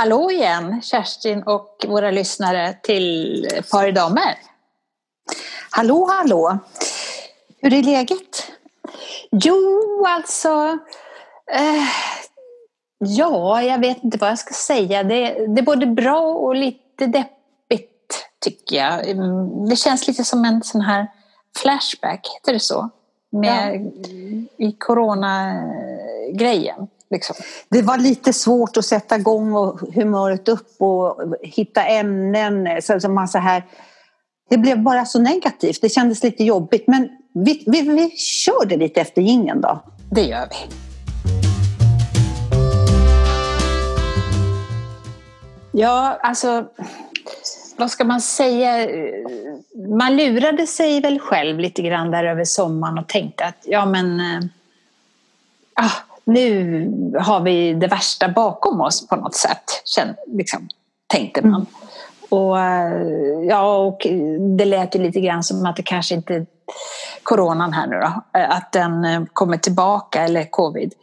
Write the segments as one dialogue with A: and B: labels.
A: Hallå igen, Kerstin och våra lyssnare till Par i damer.
B: Hallå, hallå! Hur är läget?
A: Jo, alltså... Eh, ja, jag vet inte vad jag ska säga. Det, det är både bra och lite deppigt, tycker jag. Det känns lite som en sån här flashback, heter det så? Med, ja. I coronagrejen. Liksom.
B: Det var lite svårt att sätta igång och humöret upp och hitta ämnen. Så, så man så här, det blev bara så negativt. Det kändes lite jobbigt. Men vi, vi, vi kör det lite efter gingen då.
A: Det gör vi. Ja, alltså vad ska man säga? Man lurade sig väl själv lite grann där över sommaren och tänkte att ja men äh, nu har vi det värsta bakom oss på något sätt, liksom, tänkte man. Mm. Och, eh, ja, och det lät ju lite grann som att det kanske inte coronan här nu då, eh, att den eh, kommer tillbaka, eller covid,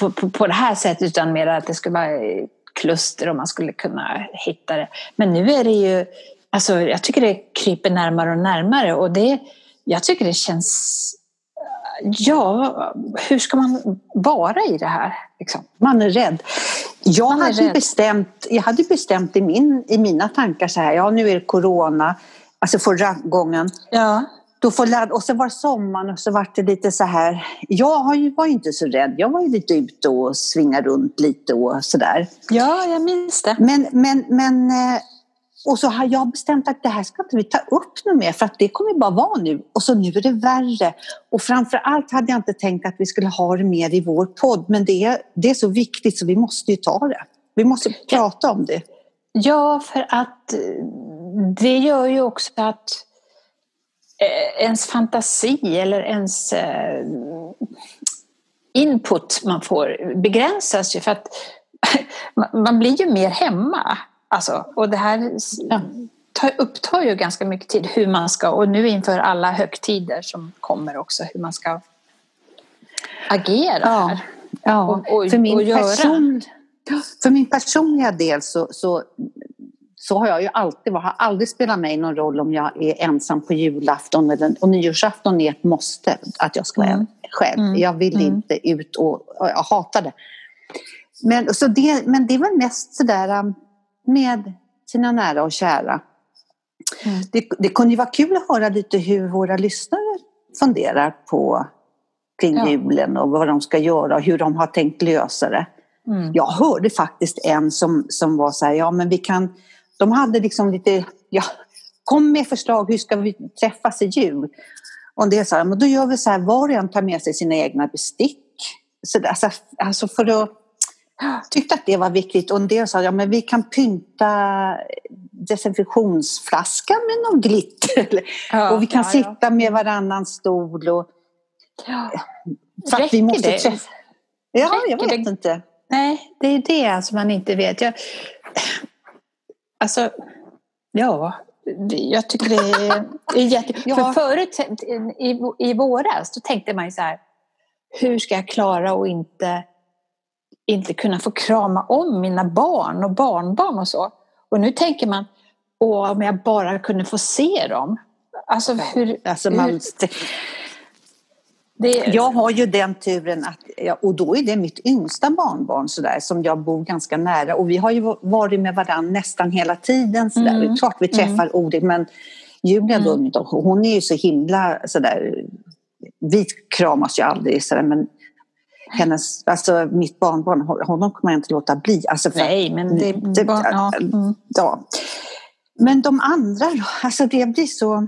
A: på, på, på det här sättet utan mer att det skulle vara kluster och man skulle kunna hitta det. Men nu är det ju, alltså jag tycker det kryper närmare och närmare och det, jag tycker det känns Ja, hur ska man vara i det här? Liksom?
B: Man är rädd. Jag, man hade rädd. Bestämt, jag hade bestämt i, min, i mina tankar så här, ja nu är det corona, alltså förra gången.
A: Ja.
B: Då får och så var sommaren och så var det lite så här, jag var ju inte så rädd, jag var ju lite ute och svingade runt lite och sådär.
A: Ja, jag minns det.
B: Men, men, men eh, och så har jag bestämt att det här ska inte vi ta upp något mer för att det kommer bara vara nu. Och så nu är det värre. Och framför allt hade jag inte tänkt att vi skulle ha det mer i vår podd. Men det är, det är så viktigt så vi måste ju ta det. Vi måste prata om det.
A: Ja, för att det gör ju också att eh, ens fantasi eller ens eh, input man får begränsas ju för att man blir ju mer hemma. Alltså, och det här tar, upptar ju ganska mycket tid hur man ska, och nu inför alla högtider som kommer också, hur man ska agera
B: ja. här. Ja, och, och, för, min och person, för min personliga del så, så, så har jag ju alltid har aldrig spelat mig någon roll om jag är ensam på julafton eller, och nyårsafton är ett måste att jag ska vara mm. själv. Mm. Jag vill mm. inte ut och, och jag hatar det. Men, så det. men det är väl mest sådär um, med sina nära och kära. Mm. Det, det kunde ju vara kul att höra lite hur våra lyssnare funderar på kring ja. julen och vad de ska göra och hur de har tänkt lösa det. Mm. Jag hörde faktiskt en som, som var så här, ja men vi kan, de hade liksom lite, ja, kom med förslag, hur ska vi träffas i jul? Och det är så här, men då gör vi så här, var och en tar med sig sina egna bestick. Så där, alltså, alltså för att tyckte att det var viktigt och en del sa ja men vi kan pynta desinfektionsflaskan med någon glitter. Ja, och vi kan ja, sitta ja. med varannan stol. Och,
A: ja. För att vi måste det? Träffa.
B: Ja, Räcker jag vet det? inte.
A: Nej, det är det alltså man inte vet. Jag, alltså, ja, jag tycker det är, är jätte... ja. För förut, i, i våras, då tänkte man ju så här, hur ska jag klara att inte inte kunna få krama om mina barn och barnbarn och så. Och nu tänker man, åh, om jag bara kunde få se dem. Alltså hur...
B: Alltså man, hur... Det... Jag har ju den turen att, och då är det mitt yngsta barnbarn så där, som jag bor ganska nära och vi har ju varit med varandra nästan hela tiden. Så där. Mm. Det är klart vi träffar mm. Odin men Julia mm. då, hon är ju så himla sådär, vi kramas ju aldrig sådär men hennes, alltså mitt barnbarn, honom kommer jag inte låta bli. Alltså
A: för, Nej, men det, det barn, ja. Mm.
B: ja. Men de andra alltså det blir så...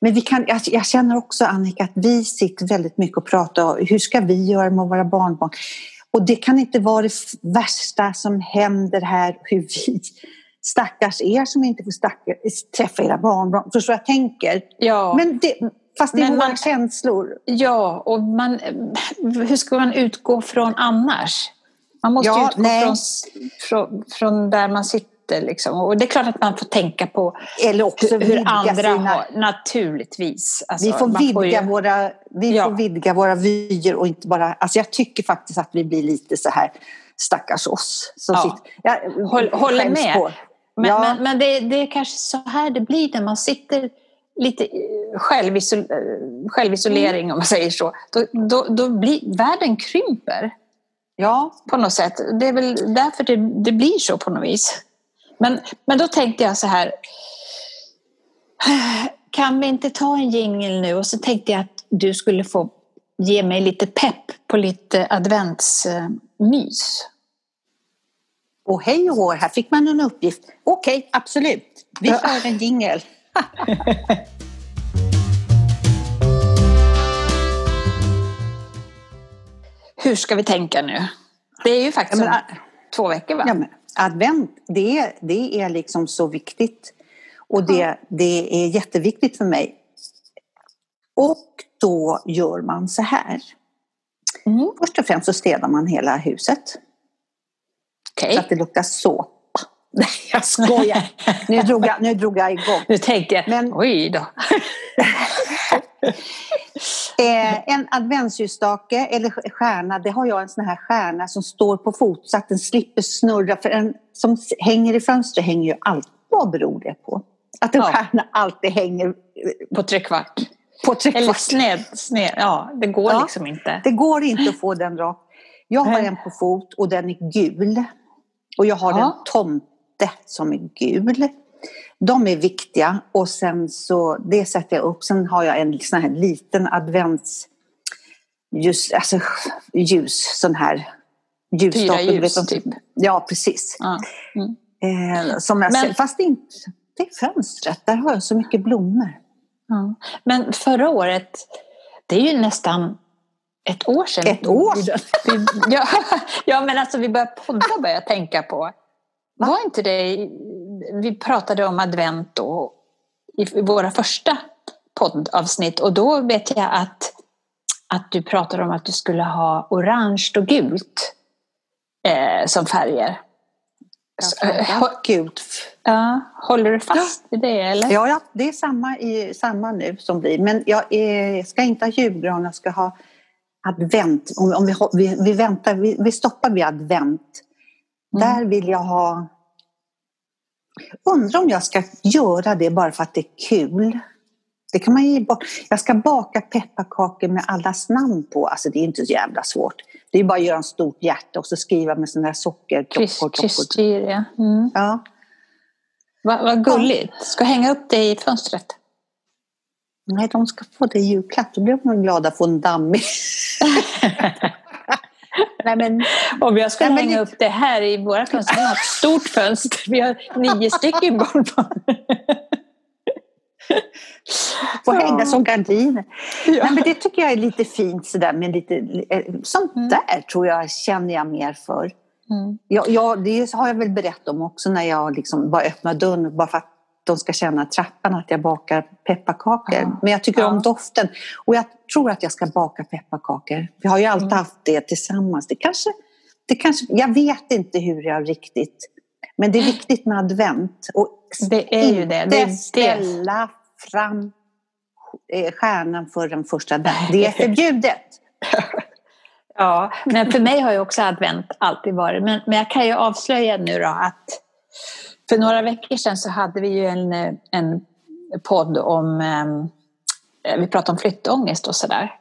B: Men vi kan, jag, jag känner också Annika att vi sitter väldigt mycket och pratar om hur ska vi göra med våra barnbarn? Och det kan inte vara det värsta som händer här, hur vi stackars er som inte får stacka, träffa era barnbarn. Förstår vad jag tänker?
A: Ja.
B: Men det, Fast det är våra känslor.
A: Ja, och man, hur ska man utgå från annars? Man måste ja, utgå från, från, från, där man sitter. Liksom. Och det är klart att man får tänka på
B: Eller också hur, hur andra sina... har,
A: naturligtvis.
B: Alltså, vi får, vidga, får ju... våra, vi ja. får vidga våra vyer och inte bara... Alltså jag tycker faktiskt att vi blir lite så här stackars oss. Som
A: ja. sitter, jag, Håll, håller med. På. Men, ja. men, men det, det, är kanske så här det blir när man sitter lite självisol, självisolering mm. om man säger så. Då, då, då blir världen krymper. Ja. På något sätt. Det är väl därför det, det blir så på något vis. Men, men då tänkte jag så här. Kan vi inte ta en jingel nu? Och så tänkte jag att du skulle få ge mig lite pepp på lite adventsmys.
B: Och hej och hår, här fick man en uppgift. Okej, okay, absolut. Vi kör en jingel.
A: Hur ska vi tänka nu? Det är ju faktiskt ja, men, två veckor va?
B: Ja, men, advent, det, det är liksom så viktigt. Och det, det är jätteviktigt för mig. Och då gör man så här. Mm. Först och främst så städar man hela huset. Okay. Så att det luktar såpa. Nej, jag skojar. Nu drog jag, nu drog jag igång.
A: Nu tänkte jag, Men, oj då.
B: eh, en adventsljusstake eller stjärna, det har jag en sån här stjärna som står på fot så att den slipper snurra. För en som hänger i fönstret hänger ju alltid, vad beror det på? Att en ja. stjärna alltid hänger
A: på trekvart.
B: På trekvart.
A: Eller sned, sned, ja det går ja, liksom inte.
B: Det går inte att få den rak. Jag har en på fot och den är gul. Och jag har ja. en tomte som är gul. De är viktiga och sen så, det sätter jag upp. Sen har jag en sån här liten advents ljus, alltså ljus, sån här
A: ljusstake. Fyra ljus, typ?
B: Ja, precis. Ja. Mm. Eh, som jag Men, ser, fast inte, det är fönstret, där har jag så mycket blommor.
A: Ja. Men förra året, det är ju nästan ett år sedan.
B: Ett år sedan?
A: Vi, ja, ja, men alltså vi började podda började jag tänka på. Var inte det, vi pratade om advent då i våra första poddavsnitt och då vet jag att, att du pratade om att du skulle ha orange och gult eh, som färger.
B: Ja, gult.
A: Ja, håller du fast vid det eller?
B: Ja, ja, det är samma, i, samma nu som blir. Men jag är, ska inte ha julgran, jag ska ha advent. Om, om vi, vi, vi, väntar, vi, vi stoppar vid advent. Mm. Där vill jag ha... Undrar om jag ska göra det bara för att det är kul. Det kan man ge bort. Jag ska baka pepparkakor med allas namn på. Alltså det är inte så jävla svårt. Det är bara att göra en stort hjärta och så skriva med sådana här sockerklockor.
A: Kristyr, mm. ja. Vad va gulligt. Ska hänga upp det i fönstret?
B: Nej, de ska få det i julklapp. Då blir de glada att få en dammig.
A: Nej, men, Om jag skulle hänga upp det här i våra fönster, vi har ett stort fönster, vi har nio stycken.
B: Få ja. hänga som gardiner. Ja. men det tycker jag är lite fint sådär med lite, eh, sånt mm. där tror jag känner jag mer för. Mm. Ja, ja, det har jag väl berättat om också när jag liksom bara öppnar dörren bara för att de ska känna trappan att jag bakar pepparkakor. Ja. Men jag tycker ja. om doften. Och jag tror att jag ska baka pepparkakor. Vi har ju alltid mm. haft det tillsammans. Det kanske, det kanske, jag vet inte hur jag riktigt... Men det är viktigt med advent. Och
A: det är ju det. det är
B: ställa fram eh, stjärnan för den första advent. Det är förbjudet.
A: ja, men för mig har ju också advent alltid varit. Men, men jag kan ju avslöja nu då att för några veckor sedan så hade vi ju en, en podd om, eh, vi pratade om flyttångest och sådär.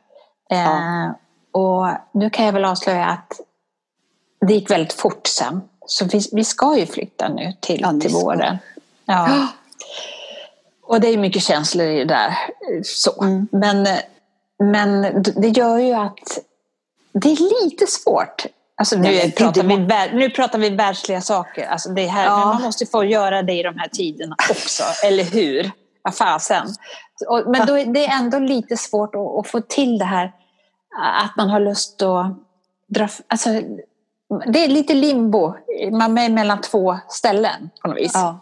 A: Ja. Eh, och nu kan jag väl avslöja att det gick väldigt fort sen. Så vi, vi ska ju flytta nu till, ja, till våren. Ja. Och det är mycket känslor i det där. Så. Mm. Men, men det gör ju att det är lite svårt Alltså nu, Nej, pratar vi, nu pratar vi världsliga saker. Alltså det här, ja. Man måste få göra det i de här tiderna också, eller hur? Vad fasen. Men då, det är ändå lite svårt att, att, få till det här att man har lust att dra... Alltså, det är lite limbo, man är mellan två ställen på något vis. Ja.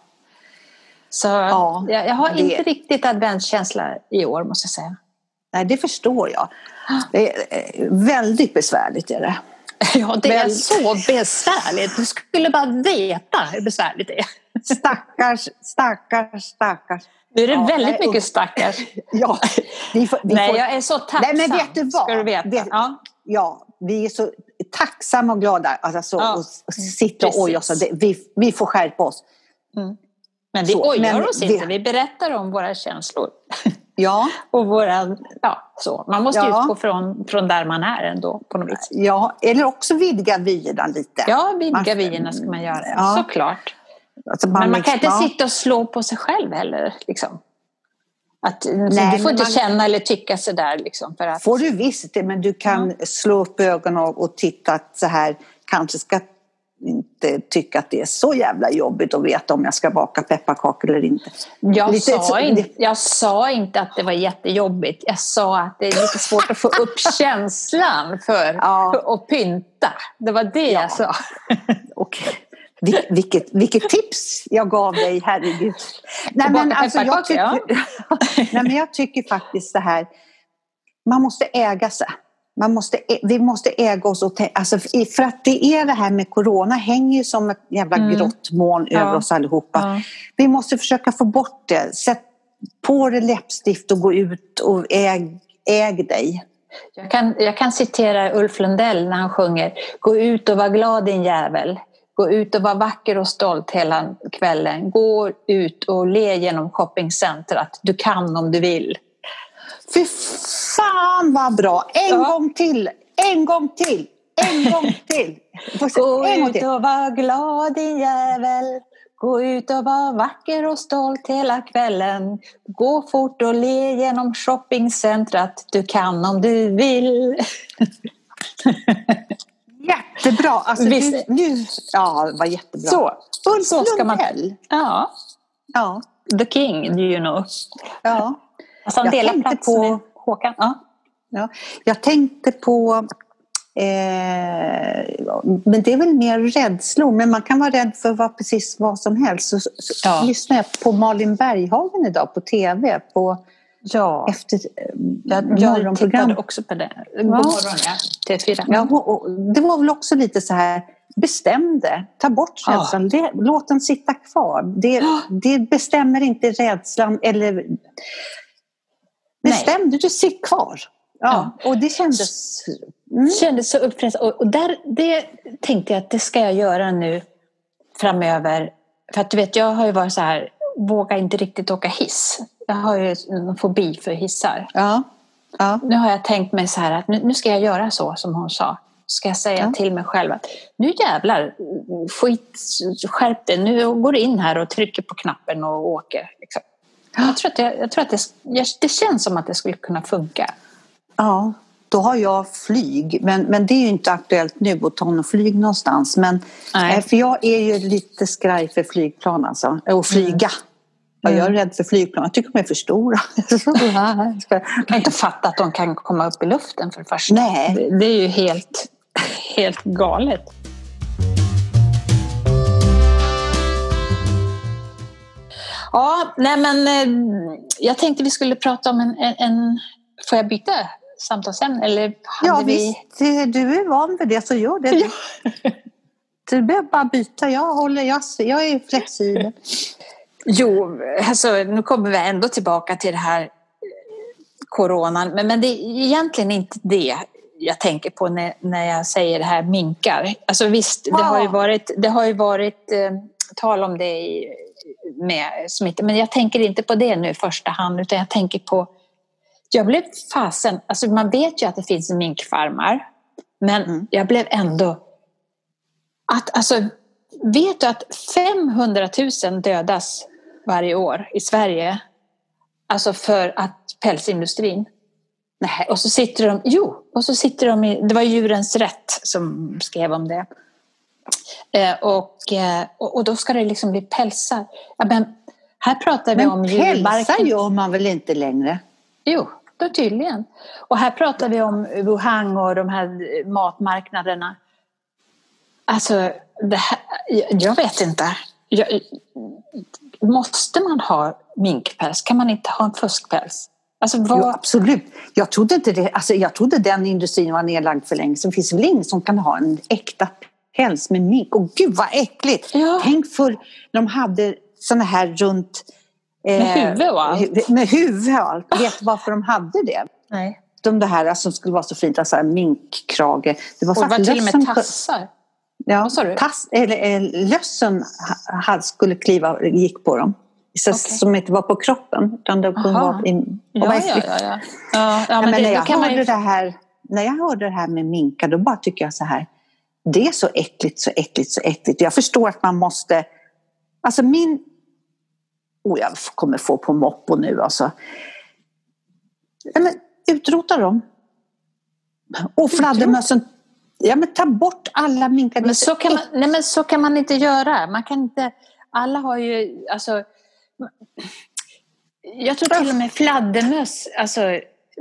A: Så ja, jag, jag har det... inte riktigt adventskänsla i år måste jag säga.
B: Nej, det förstår jag. Det är eh, väldigt besvärligt är det.
A: Ja, det Men... är så besvärligt. Du skulle bara veta hur besvärligt det är.
B: Stackars, stackars, stackars.
A: Nu är det ja, väldigt nej, mycket stackars.
B: ja,
A: vi får, vi nej, får... jag är så tacksam.
B: Nej, men vet du vad?
A: Ska du veta.
B: Vet, ja. ja, vi är så tacksamma och glada. Alltså, ja. och, sitta och oja oss. Vi, vi får skärpa oss.
A: Mm. Men vi så, ojar men, oss inte, vi berättar om våra känslor.
B: Ja.
A: och våra, ja, så. Man måste ja. utgå från, från där man är ändå på något vis.
B: Ja, eller också vidga vyerna lite.
A: Ja, vidga vyerna ska man göra, ja. såklart. Alltså man Men man kan inte sitta och slå på sig själv heller. Liksom. Att, Nej, du får inte man... känna eller tycka sådär. Liksom, för att...
B: får du visst det, men du kan ja. slå upp ögonen och, och titta att så här kanske ska inte tycka att det är så jävla jobbigt att veta om jag ska baka pepparkakor eller inte.
A: Jag, lite, sa, så, in, jag sa inte att det var jättejobbigt. Jag sa att det är lite svårt att få upp känslan för ja. att pynta. Det var det ja. jag sa.
B: okay. Vil, vilket, vilket tips jag gav dig, herregud. Nej, men alltså, jag, tycker, nej, men jag tycker faktiskt det här, man måste äga sig. Man måste, vi måste äga oss. Och alltså, för att det är det här med corona hänger ju som ett jävla mm. grått moln ja. över oss allihopa. Ja. Vi måste försöka få bort det. Sätt på dig läppstift och gå ut och äg, äg dig.
A: Jag kan, jag kan citera Ulf Lundell när han sjunger Gå ut och var glad din jävel. Gå ut och var vacker och stolt hela kvällen. Gå ut och le genom shoppingcentret. Du kan om du vill.
B: Fy fan vad bra! En ja. gång till! En gång till! En gång till!
A: Gå gång till. ut och var glad din jävel. Gå ut och var vacker och stolt hela kvällen. Gå fort och le genom shoppingcentret. Du kan om du vill.
B: Jättebra! Alltså, Visst, nu, ja, var jättebra.
A: Så, Ulf så ska man... Ja.
B: ja.
A: The King, you know.
B: Ja.
A: Alltså han delar plats på... med Håkan. Ja.
B: Ja. Jag tänkte på eh, men det är väl mer rädslor, men man kan vara rädd för vad, precis vad som helst. Så, så ja. lyssnade jag på Malin Berghagen idag på tv. På,
A: ja.
B: Efter
A: jag, jag tittade också på det. God morgon, ja.
B: TV4. Ja, och, det var väl också lite så här, bestäm det. Ta bort känslan. Ja. Låt den sitta kvar. Det, det bestämmer inte rädslan eller Bestämde du sitt kvar? Ja. ja. Och det kändes...
A: Mm. kändes så uppfräschande. Och, och där, det tänkte jag att det ska jag göra nu framöver. För att du vet, jag har ju varit så här, vågar inte riktigt åka hiss. Jag har ju en fobi för hissar.
B: Ja. Ja.
A: Nu har jag tänkt mig så här att nu, nu ska jag göra så som hon sa. Ska jag säga ja. till mig själv att nu jävlar, skit, skärp dig. Nu går du in här och trycker på knappen och åker. Liksom. Jag tror att, det, jag tror att det, det känns som att det skulle kunna funka.
B: Ja, då har jag flyg. Men, men det är ju inte aktuellt nu att ta något flyg någonstans. Men, Nej. För jag är ju lite skraj för flygplan alltså. Och flyga. Mm. Ja, jag är rädd för flygplan. Jag tycker de är för stora.
A: jag kan inte fatta att de kan komma upp i luften för det första.
B: Nej.
A: Det, det är ju helt, helt galet. Ja, nej men eh, jag tänkte vi skulle prata om en, en, en får jag byta samtalsämne? Eller
B: ja, vi... visst. Du är van vid det, så gör det. Ja. Du behöver bara byta. Jag, håller, jag, jag är flexibel.
A: Jo, alltså, nu kommer vi ändå tillbaka till det här coronan. Men, men det är egentligen inte det jag tänker på när, när jag säger det här minkar. Alltså visst, det har ju varit, det har ju varit eh, tal om det i med smitta. Men jag tänker inte på det nu i första hand utan jag tänker på jag blev fasen, alltså man vet ju att det finns minkfarmar men mm. jag blev ändå att alltså vet du att 500 000 dödas varje år i Sverige alltså för att pälsindustrin Nej, och så sitter de, jo, och så sitter de i, det var Djurens Rätt som skrev om det. Eh, och, eh, och då ska det liksom bli pälsar. Ja, men här pratar vi
B: men
A: om
B: djurbarken. Men pälsar gör man väl inte längre?
A: Jo, då tydligen. Och här pratar vi om Wuhan och de här matmarknaderna. Alltså, här, jag vet inte. Jag, måste man ha minkpäls? Kan man inte ha en fuskpäls?
B: Alltså, vad... jo, absolut. Jag trodde, inte det, alltså, jag trodde den industrin var nedlagd för länge sedan. Det finns väl ingen som kan ha en äkta päls med mink. Och gud vad äckligt! Ja. Tänk för de hade såna här runt...
A: Eh, med huvud och allt.
B: Med huvud och allt. Vet du varför de hade det?
A: Nej.
B: om det här som skulle vara så fint, alltså minkkrage.
A: Det var, och det var till och med tassar.
B: Ja, Vad sa du? Tass, eller, lössen skulle kliva, gick på dem. Så, okay. Som inte var på kroppen. Utan det kunde vara i,
A: ja, ja, ja, ja. ja, ja men,
B: men det, när, jag hörde ju... det här, när jag hörde det här med minkar då bara tycker jag så här. Det är så äckligt, så äckligt, så äckligt. Jag förstår att man måste... Alltså min... Oh, jag kommer få på moppo nu alltså. men, utrota dem. Och fladdermössen Ja, men ta bort alla minkar.
A: Men så, kan man, nej, men så kan man inte göra. Man kan inte, alla har ju... Alltså, jag tror till och med fladdermöss alltså,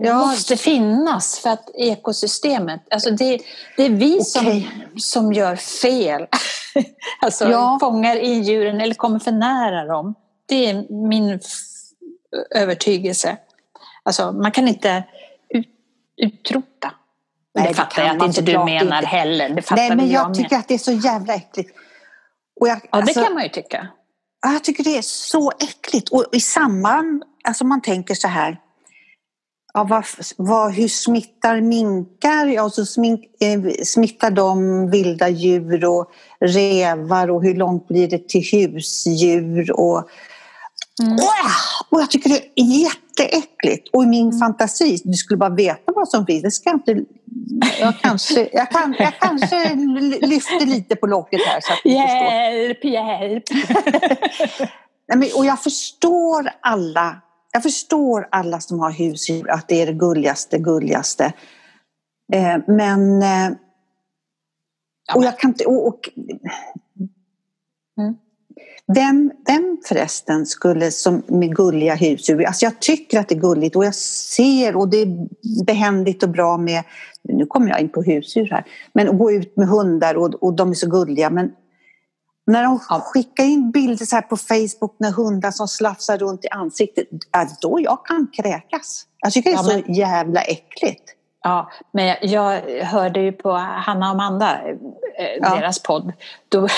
A: ja. måste finnas för att ekosystemet... Alltså det, det är vi okay. som, som gör fel. alltså ja. fångar in djuren eller kommer för nära dem. Det är min övertygelse. Alltså, man kan inte ut, utrota. Nej, det fattar jag att inte du menar inte. heller. Det
B: Nej, men jag, jag tycker att det är så jävla äckligt.
A: Jag, ja, alltså, det kan man ju tycka.
B: Jag tycker det är så äckligt. Och i samband, alltså man tänker så här, ja, vad, vad, hur smittar minkar? Ja, så smink, eh, smittar de vilda djur och revar och hur långt blir det till husdjur? Och, mm. och jag tycker det är jätteäckligt. Och i min mm. fantasi, du skulle bara veta vad som finns, det ska jag inte jag kanske, jag, kan, jag kanske lyfter lite på locket här. Så att
A: hjälp, hjälp!
B: och jag förstår alla jag förstår alla som har husdjur, att det är det gulligaste, gulligaste. Eh, men... Eh, och jag kan inte... Och, och, mm. Vem, vem förresten skulle som med gulliga husdjur, alltså jag tycker att det är gulligt och jag ser och det är behändigt och bra med, nu kommer jag in på husdjur här, men att gå ut med hundar och, och de är så gulliga men när de skickar in bilder så på Facebook när hundar som slafsar runt i ansiktet, är då jag kan kräkas. Jag tycker det är ja, men... så jävla äckligt.
A: Ja, men jag hörde ju på Hanna och Amanda, eh, ja. deras podd. Då,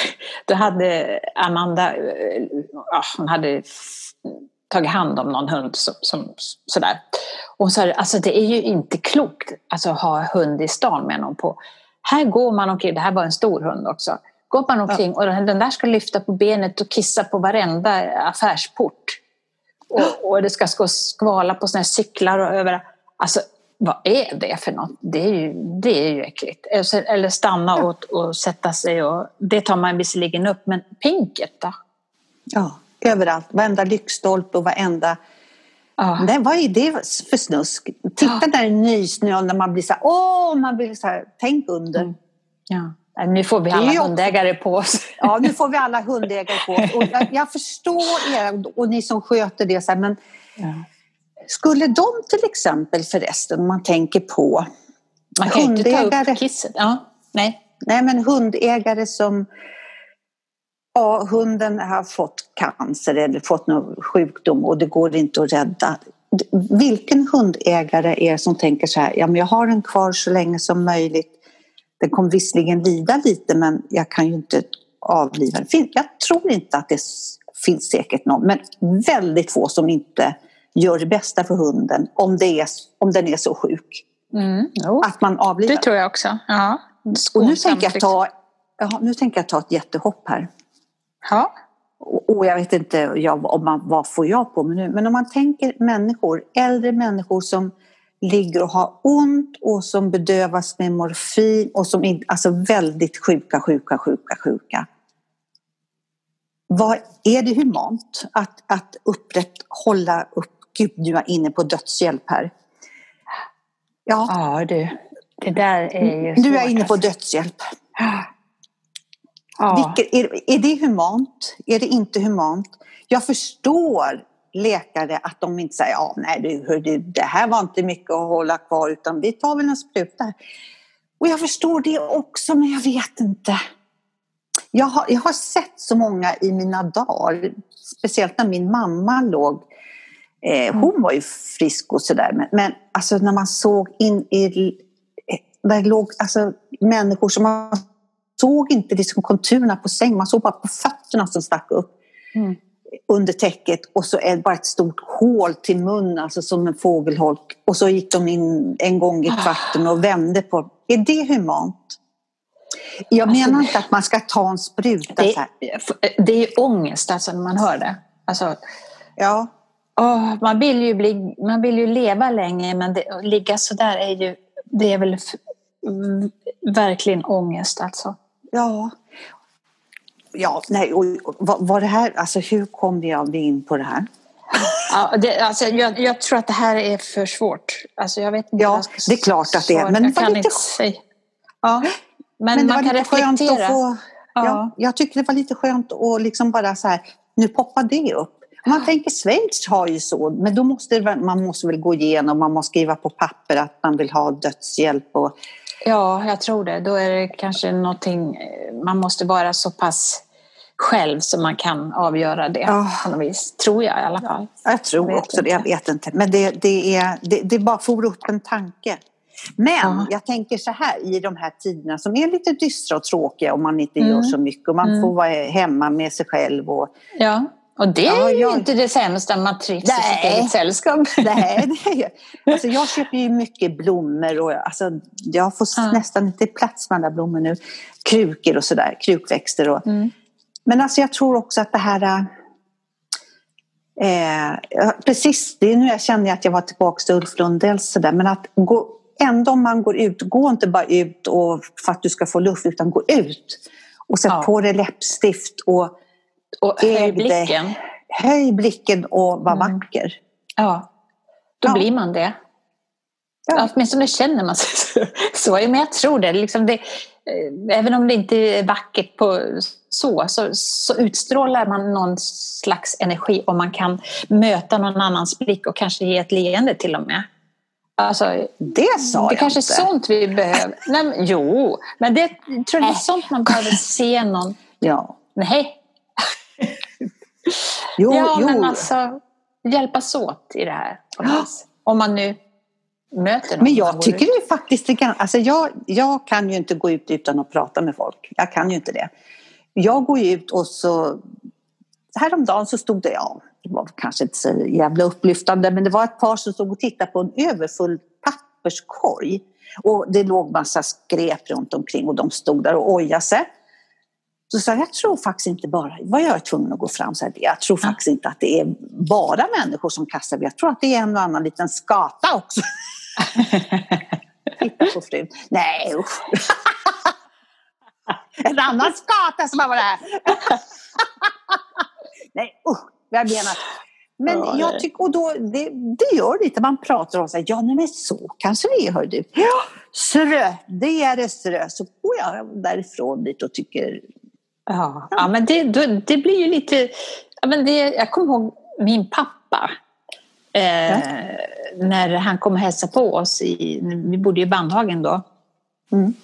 A: då hade Amanda, eh, ja, hon hade tagit hand om någon hund som, som, sådär. Och hon sa alltså det är ju inte klokt alltså, att ha hund i stan med någon på. Här går man omkring, det här var en stor hund också, går man omkring och den där ska lyfta på benet och kissa på varenda affärsport. Och, och det ska skvala på såna här cyklar och överallt. Alltså vad är det för något? Det är ju, det är ju äckligt. Eller stanna och, och sätta sig och det tar man visserligen upp, men pinket då?
B: Ja, överallt. Varenda lyktstolpe och varenda... Ja. Nej, vad är det för snusk? Titta ja. där i nysnö när man blir så här, åh, man blir så här, tänk under. Mm.
A: Ja. Nu får vi alla hundägare på oss.
B: Ja, nu får vi alla hundägare på oss. Och jag, jag förstår er och ni som sköter det, så här, men ja. Skulle de till exempel förresten, om man tänker på
A: man kan hundägare. Inte ta upp kisset. Ja, nej.
B: nej, men hundägare som ja, hunden har fått cancer eller fått någon sjukdom och det går inte att rädda. Vilken hundägare är det som tänker så här, ja men jag har den kvar så länge som möjligt. Den kommer visserligen lida lite men jag kan ju inte avliva den. Jag tror inte att det finns säkert någon, men väldigt få som inte gör det bästa för hunden om, det är, om den är så sjuk.
A: Mm.
B: Att man avlivar.
A: Det tror jag också. Ja.
B: Och nu tänker, jag ta, ja, nu tänker jag ta ett jättehopp här.
A: Ja.
B: Och, och jag vet inte jag, om man, vad får jag på mig nu, men om man tänker människor, äldre människor som ligger och har ont och som bedövas med morfin och som är alltså väldigt sjuka, sjuka, sjuka, sjuka. Vad, är det humant att, att upprätthålla upp gud, nu är jag inne på dödshjälp här.
A: Ja, ja du. Det där är ju
B: Nu är jag inne på dödshjälp. Ja. Vilket, är, är det humant? Är det inte humant? Jag förstår läkare att de inte säger ja, nej du, hör du, det här var inte mycket att hålla kvar utan vi tar väl en spruta. Och jag förstår det också men jag vet inte. Jag har, jag har sett så många i mina dagar, speciellt när min mamma låg Eh, mm. hon var ju frisk och sådär men, men alltså när man såg in i... Eh, där låg alltså, människor som man såg inte liksom konturerna på sängen, man såg bara på fötterna som stack upp. Mm. Under täcket och så är det bara ett stort hål till mun, alltså som en fågelholk. Och så gick de in en gång i kvarten och vände på. Är det humant? Jag alltså, menar inte att man ska ta en spruta
A: det. Det är ångest alltså när man hör det. Alltså,
B: ja.
A: Åh, man, vill ju bli, man vill ju leva länge men det, att ligga så där är ju, det är väl verkligen ångest alltså.
B: Ja. Ja, nej, och, var, var det här, alltså hur kom jag in på det här?
A: Ja, det, alltså, jag, jag, tror att det här är för svårt. Alltså, jag vet inte
B: ja, det är klart att det är. Men,
A: jag kan inte. Ja, men, men man kan reflektera. Få,
B: ja. ja. jag tycker det var lite skönt att liksom bara så här, nu poppar det upp. Man tänker Schweiz har ju så, men då måste man måste väl gå igenom, man måste skriva på papper att man vill ha dödshjälp. Och...
A: Ja, jag tror det. Då är det kanske någonting, man måste vara så pass själv så man kan avgöra det oh. på något vis. Tror jag i alla fall.
B: Jag tror jag också det, jag vet inte. Men det, det, är, det, det bara for upp en tanke. Men ja. jag tänker så här i de här tiderna som är lite dystra och tråkiga om man inte mm. gör så mycket och man mm. får vara hemma med sig själv. Och,
A: ja. Och det är ja, jag... ju inte det sämsta, man trivs i sitt eget sällskap.
B: Nej, det är alltså Jag köper ju mycket blommor och alltså, jag får ja. nästan inte plats med alla blommor nu. Krukor och sådär, krukväxter. Och, mm. Men alltså jag tror också att det här Eh, precis, det är nu jag känner att jag var tillbaka till Ulf Lundells sådär, men att gå, ändå om man går ut, gå inte bara ut och, för att du ska få luft utan gå ut och sätt ja. på dig läppstift och,
A: och höj blicken.
B: Höj blicken och var mm. vacker.
A: Ja, då ja. blir man det. Ja. Åtminstone känner man sig så. Men jag tror det. Liksom det. Eh, även om det inte är vackert på så, så, så utstrålar man någon slags energi om man kan möta någon annans blick och kanske ge ett leende till och med. Alltså,
B: det sa
A: det
B: jag
A: kanske inte. är sånt vi behöver. Nej, men, jo, men det tror jag det är sånt man behöver se någon.
B: Ja.
A: Nej.
B: Jo,
A: ja,
B: jo.
A: men alltså hjälpas åt i det här. Om man nu möter någon.
B: Men jag tycker det faktiskt det kan, alltså jag, jag kan ju inte gå ut utan att prata med folk. Jag kan ju inte det. Jag går ju ut och så häromdagen så stod det, ja, det var kanske inte så jävla upplyftande, men det var ett par som stod och tittade på en överfull papperskorg. Och det låg massa skräp runt omkring och de stod där och ojade sig. Så sa jag, jag tror faktiskt inte bara, var jag tvungen att gå fram så här, jag tror faktiskt inte att det är bara människor som kastar Jag tror att det är en och annan liten skata också. Titta på frun. Nej usch. en annan skata som har varit här. Nej usch, jag menar. Men ja, jag tycker, och då, det, det gör lite, man pratar om så ja nej men så kanske det är hör du. Ja, strö, det är det strö. Så går jag därifrån dit och tycker
A: Ja, ja men det, det blir ju lite... Ja, men det, jag kommer ihåg min pappa. Eh, ja. När han kom och hälsade på oss. I, vi bodde i Bandhagen då. Mm.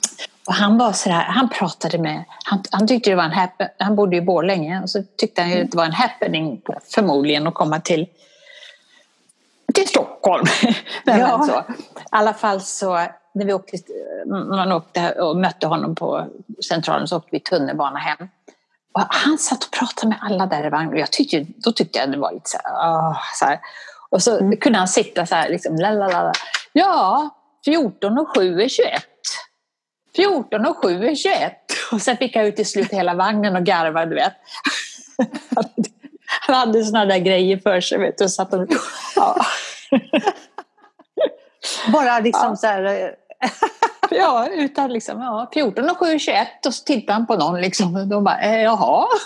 A: Och han var sådär, han pratade med, han, han tyckte det var en happen, han bodde i Borlänge och så tyckte han ju att det var en happening förmodligen att komma till, till Stockholm. ja. så. I alla fall så när vi åkte, man åkte och mötte honom på Centralen så åkte vi tunnelbana hem. Och han satt och pratade med alla där i vagnen. Jag tyckte, då tyckte jag det var lite så här, åh, så här. Och så mm. kunde han sitta så här, liksom, lalalala. Ja, 14 och 7 är 21. 14 och 7 är 21. Och sen fick jag ut till slut hela vagnen och garvade, du vet. Han hade sådana där grejer för sig, vet du. Och satt och, ja.
B: Bara liksom ja. så här...
A: Ja, utan liksom, ja, 14 och 7 21 och så tittar han på någon liksom. Och de bara, eh, jaha.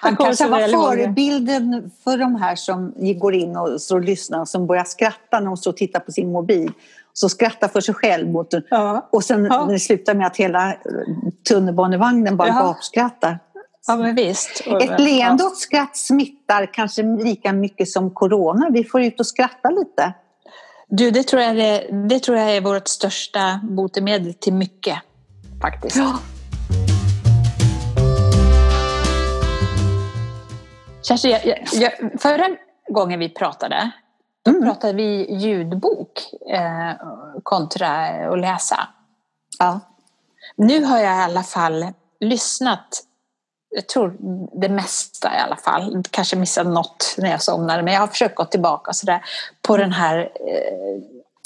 B: Han kanske var förebilden för de här som går in och och lyssnar som börjar skratta när de står och tittar på sin mobil. Så skrattar för sig själv mot ja. och sen ja. det slutar med att hela tunnelbanevagnen bara ja. gapskrattar.
A: Ja, men visst.
B: Ett leende och ett skratt smittar kanske lika mycket som corona. Vi får ut och skratta lite.
A: Du, det tror jag är, det tror jag är vårt största botemedel till mycket, faktiskt. Ja. Kerstin, jag, jag, förra gången vi pratade, då mm. pratade vi ljudbok eh, kontra att läsa.
B: Ja.
A: Nu har jag i alla fall lyssnat jag tror det mesta i alla fall. Kanske missade något när jag somnade men jag har försökt gå tillbaka så där, på den här eh,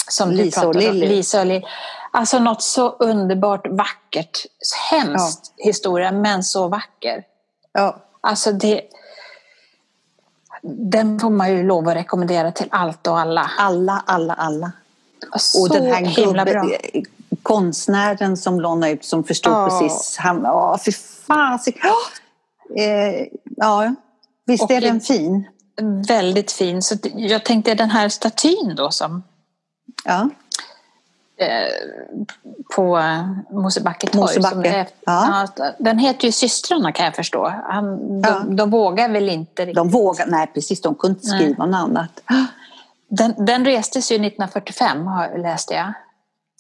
A: som Lisa och Lilly. Lisa och Lilly. Alltså något så underbart vackert. Hemskt ja. historia men så vacker. Ja. Alltså det, den får man ju lov att rekommendera till allt och alla.
B: Alla, alla, alla.
A: Så och den här bra.
B: Konstnären som lånade ut som förstod oh. precis. Han, åh, fy. Oh. Eh, ja, visst och är den fin?
A: Väldigt fin. Så jag tänkte den här statyn då som
B: ja.
A: Eh, på Mosebacke torg.
B: Mosebacke. Ja.
A: ja. den heter ju Systrarna kan jag förstå. Han, de, ja. de vågar väl inte riktigt.
B: De vågar, nej precis, de kunde inte skriva något annat.
A: Den, den restes ju 1945 läste jag.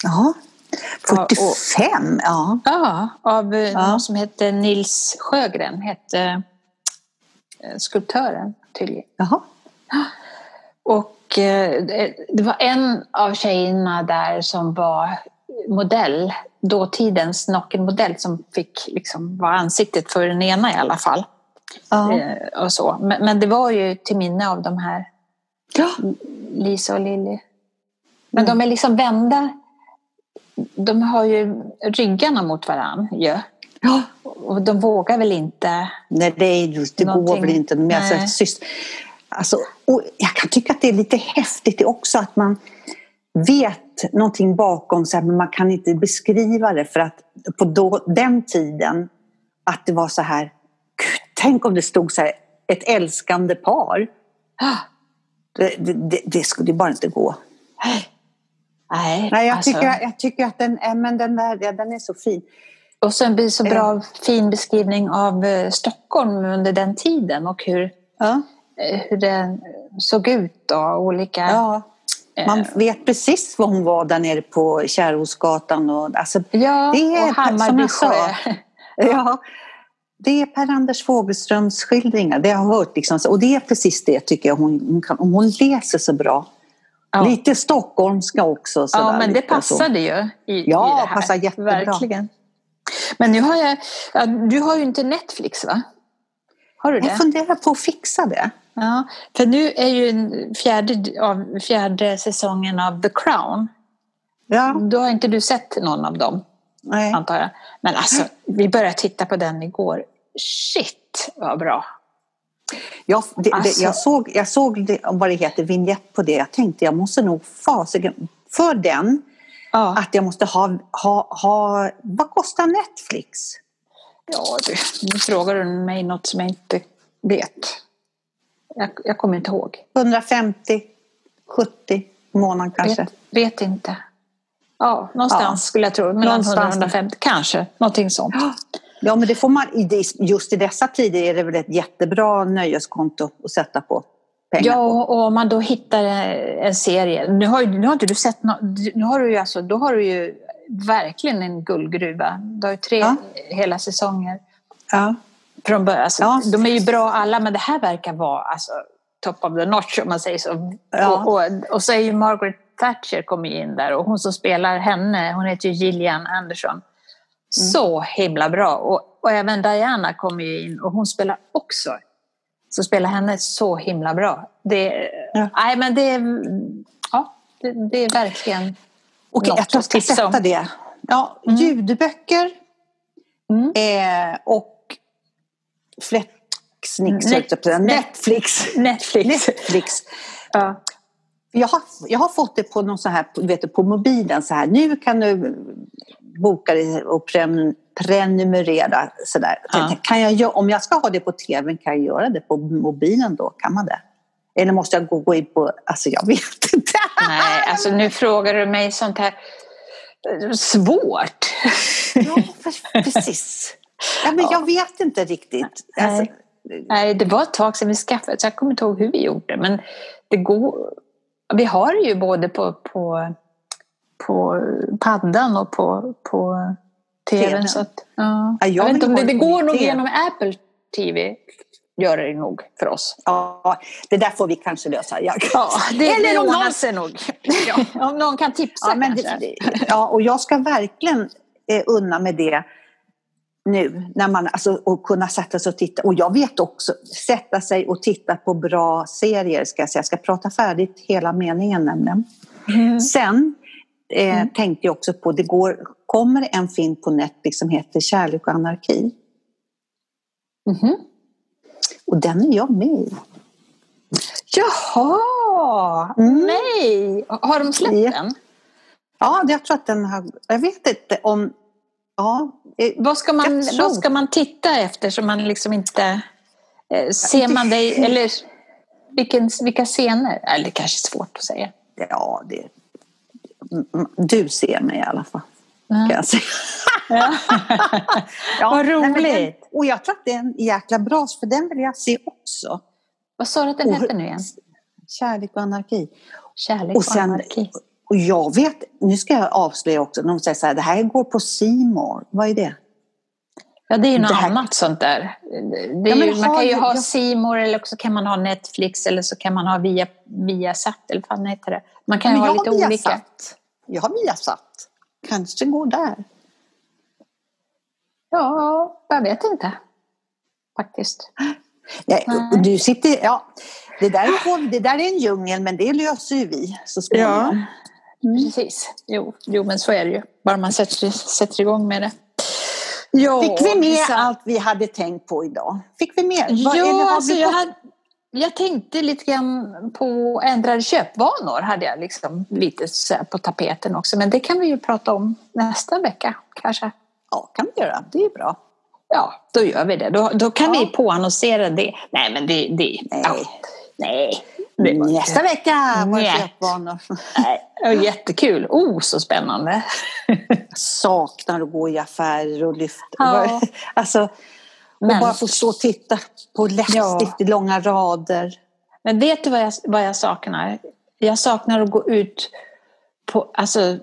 B: Ja, 45? ja.
A: Ja, av eh, ja. någon som hette Nils Sjögren, hette eh, skulptören tydligen.
B: Jaha.
A: Och eh, det var en av tjejerna där som var modell, dåtidens nakenmodell som fick liksom vara ansiktet för den ena i alla fall. Ja. Och så. Men, men, det var ju till minne av de här ja. Lisa och Lilly. Men mm. de är liksom vända de har ju ryggarna mot varandra ju. Ja. Och de vågar väl inte...
B: Nej, det, är det går väl inte. Men alltså, alltså, och jag kan tycka att det är lite häftigt också att man vet någonting bakom här, men man kan inte beskriva det för att på då, den tiden att det var så här, Gud, tänk om det stod så här, ett älskande par. Det, det, det, det skulle bara inte gå.
A: Nej,
B: Nej jag, alltså... tycker, jag tycker att den, men den, där, den är så fin.
A: Och sen blir så bra fin beskrivning av eh, Stockholm under den tiden och hur, ja. Eh, hur det såg ut och olika...
B: Ja. Man eh, vet precis var hon var där nere på Kärrhusgatan. Och, alltså,
A: ja, det är, och Hammarby sjö.
B: ja, det är Per-Anders Fogelströms skildringar, det har jag hört. Liksom. Och det är precis det tycker jag hon, hon kan. Hon läser så bra. Ja. Lite stockholmska också.
A: ja, men det passade ju i,
B: ja,
A: i det
B: här. passar jättebra.
A: Verkligen. Men nu har jag, du har ju inte Netflix va? Har du det?
B: Jag funderar på att fixa det.
A: Ja, för nu är ju fjärde, av, fjärde säsongen av The Crown. Ja. Då har inte du sett någon av dem, Nej. antar jag. Men alltså, vi började titta på den igår. Shit vad bra!
B: Jag, det, alltså. det, jag såg, jag såg det, vad det heter, vignett på det. Jag tänkte jag måste nog fasiken, för den, ja. att jag måste ha, ha, ha, vad kostar Netflix?
A: Ja du, nu frågar du mig något som jag inte vet. Jag, jag kommer inte ihåg.
B: 150, 70 månaden kanske?
A: Vet, vet inte. Ja, någonstans ja. skulle jag tro. Mellan 100 och 150, kanske. Någonting sånt.
B: Ja, men det får man, just i dessa tider är det väl ett jättebra nöjeskonto att sätta på pengar
A: Ja, och om man då hittar en serie. Nu har, nu har inte du sett no, nu har du ju alltså, då har du ju verkligen en guldgruva. Du har ju tre ja. hela säsonger.
B: Ja.
A: Från början. Alltså, ja. De är ju bra alla, men det här verkar vara alltså, top of the notch om man säger så. Ja. Och, och, och, så är ju Margaret Thatcher kommer in där och hon som spelar henne, hon heter ju Gillian Anderson. Mm. Så himla bra. Och, och även Diana kommer ju in och hon spelar också. Så spelar henne så himla bra. Det, ja. nej, men det, ja, det, det är verkligen
B: Okej, okay, jag ska sätta det. Ja, mm. Ljudböcker mm. Eh, och Flexnix, Net, Netflix.
A: Netflix.
B: Netflix. Ja. Jag har, jag har fått det på, någon så här, vet du, på mobilen. Så här, nu kan du boka och prenumerera. Så där. Ja. Kan jag, om jag ska ha det på tv, kan jag göra det på mobilen då? Kan man det? Eller måste jag gå, gå in på... Alltså jag vet inte.
A: Nej, alltså nu frågar du mig sånt här svårt.
B: Ja, precis. Ja, men ja. jag vet inte riktigt. Alltså,
A: Nej. Nej, det var ett tag sedan vi skaffade så jag kommer inte ihåg hur vi gjorde. Men det går, vi har ju både på, på, på paddan och på, på tvn. Så att, ja. Ja, jag, jag vet inte om det, det går nog genom Apple TV. Gör det nog för oss.
B: Ja, det där får vi kanske lösa. Jag.
A: Ja, det, Eller det ordnar sig nog. Ja. om någon kan tipsa
B: ja, men. Det, ja, och jag ska verkligen eh, unna med det. Nu. När man, alltså, och kunna sätta sig och titta. Och jag vet också, sätta sig och titta på bra serier ska jag säga. Jag ska prata färdigt hela meningen nämligen. Mm. Sen eh, mm. tänkte jag också på, det går, kommer en film på Netflix som heter Kärlek och anarki. Mm. Och den är jag med i.
A: Jaha! Mm. Nej! Har de släppt ja. den?
B: Ja, jag tror att den har... Jag vet inte om... Ja,
A: vad, ska man, vad ska man titta efter så man liksom inte... Eh, ser man dig, eller vilken, vilka scener? Eller det kanske är svårt att säga.
B: Ja, det, du ser mig i alla fall. Ja. Kan jag säga.
A: Ja. ja, Vad roligt!
B: Den, och jag tror att det är en jäkla bra, för den vill jag se också.
A: Vad sa du att den hette nu igen?
B: Kärlek och anarki.
A: Kärlek och, sen, och anarki.
B: Och jag vet, nu ska jag avslöja också, de säger så här, det här går på Simor. Vad är det?
A: Ja, det är ju något här... annat sånt där. Ja, ju, man kan ju ha Simor eller så kan man ha Netflix eller så kan man ha via, Viasat eller vad heter det. Man kan ju ha lite olika. Viasat.
B: Jag har Viasat. Kanske går där.
A: Ja, jag vet inte. Faktiskt.
B: Nej, Nej. Du sitter, ja, det, där är, det där är en djungel men det löser ju vi så småningom.
A: Ja, mm. precis. Jo, jo, men så är det ju. Bara man sätter, sätter igång med det.
B: Ja, Fick vi med så... allt vi hade tänkt på idag? Fick vi med?
A: Ja, Eller alltså jag, hade, jag tänkte lite grann på ändrade köpvanor hade jag liksom lite på tapeten också. Men det kan vi ju prata om nästa vecka kanske.
B: Ja, kan vi göra. Det är bra.
A: Ja, då gör vi det. Då, då kan ja. vi påannonsera det. Nej, men det... det
B: nej. Ja. nej. Nästa vecka var det köpvanor.
A: Nej, jättekul. Oh, så spännande.
B: saknar att gå i affärer och lyfta. Ja. Alltså, och men, bara få stå och titta på läppstift i långa rader.
A: Men vet du vad jag, vad jag saknar? Jag saknar att gå ut på alltså,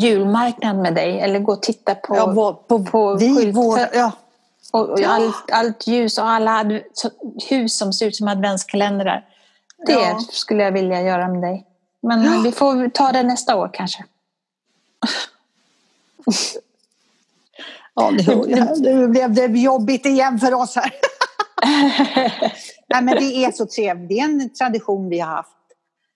A: julmarknad med dig eller gå och titta på,
B: ja, på, på
A: vi, vår, ja. Och, och allt, allt ljus och alla hus som ser ut som adventskalendrar. Det ja. skulle jag vilja göra med dig. Men ja. vi får ta det nästa år kanske.
B: Ja, nu blev det jobbigt igen för oss här. Nej, men det är så trevligt. Det är en tradition vi har haft.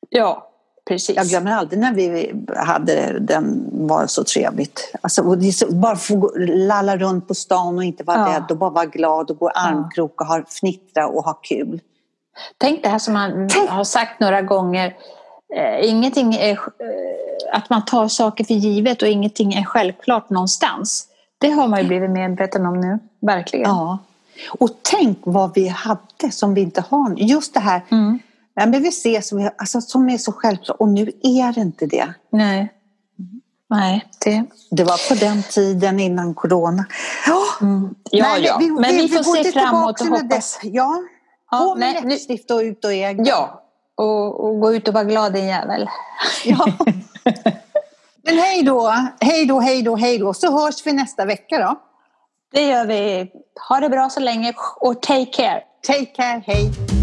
A: Ja, precis.
B: Jag glömmer aldrig när vi hade den, var så trevligt. Alltså, bara få lalla runt på stan och inte vara ja. rädd och bara vara glad och gå armkrok och ha fnittra och ha kul.
A: Tänk det här som man Tänk. har sagt några gånger. Eh, ingenting är, eh, att man tar saker för givet och ingenting är självklart någonstans. Det har man ju blivit medveten om nu, verkligen.
B: Ja. Och tänk vad vi hade som vi inte har nu. Just det här mm. men vi ses, som, alltså, som är så självklart och nu är det inte det.
A: Nej. Nej, det...
B: det var på den tiden innan corona.
A: Mm. Ja, Nej, ja. Vi, men vi, vi får se framåt och hoppas.
B: Ja, på med läppstift och ut och ägg.
A: Ja, och, och, gå ut och vara glad din jävel.
B: Ja. Men hej då, hej då, hej då, hej då. Så hörs vi nästa vecka då.
A: Det gör vi. Ha det bra så länge och take care.
B: Take care, hej.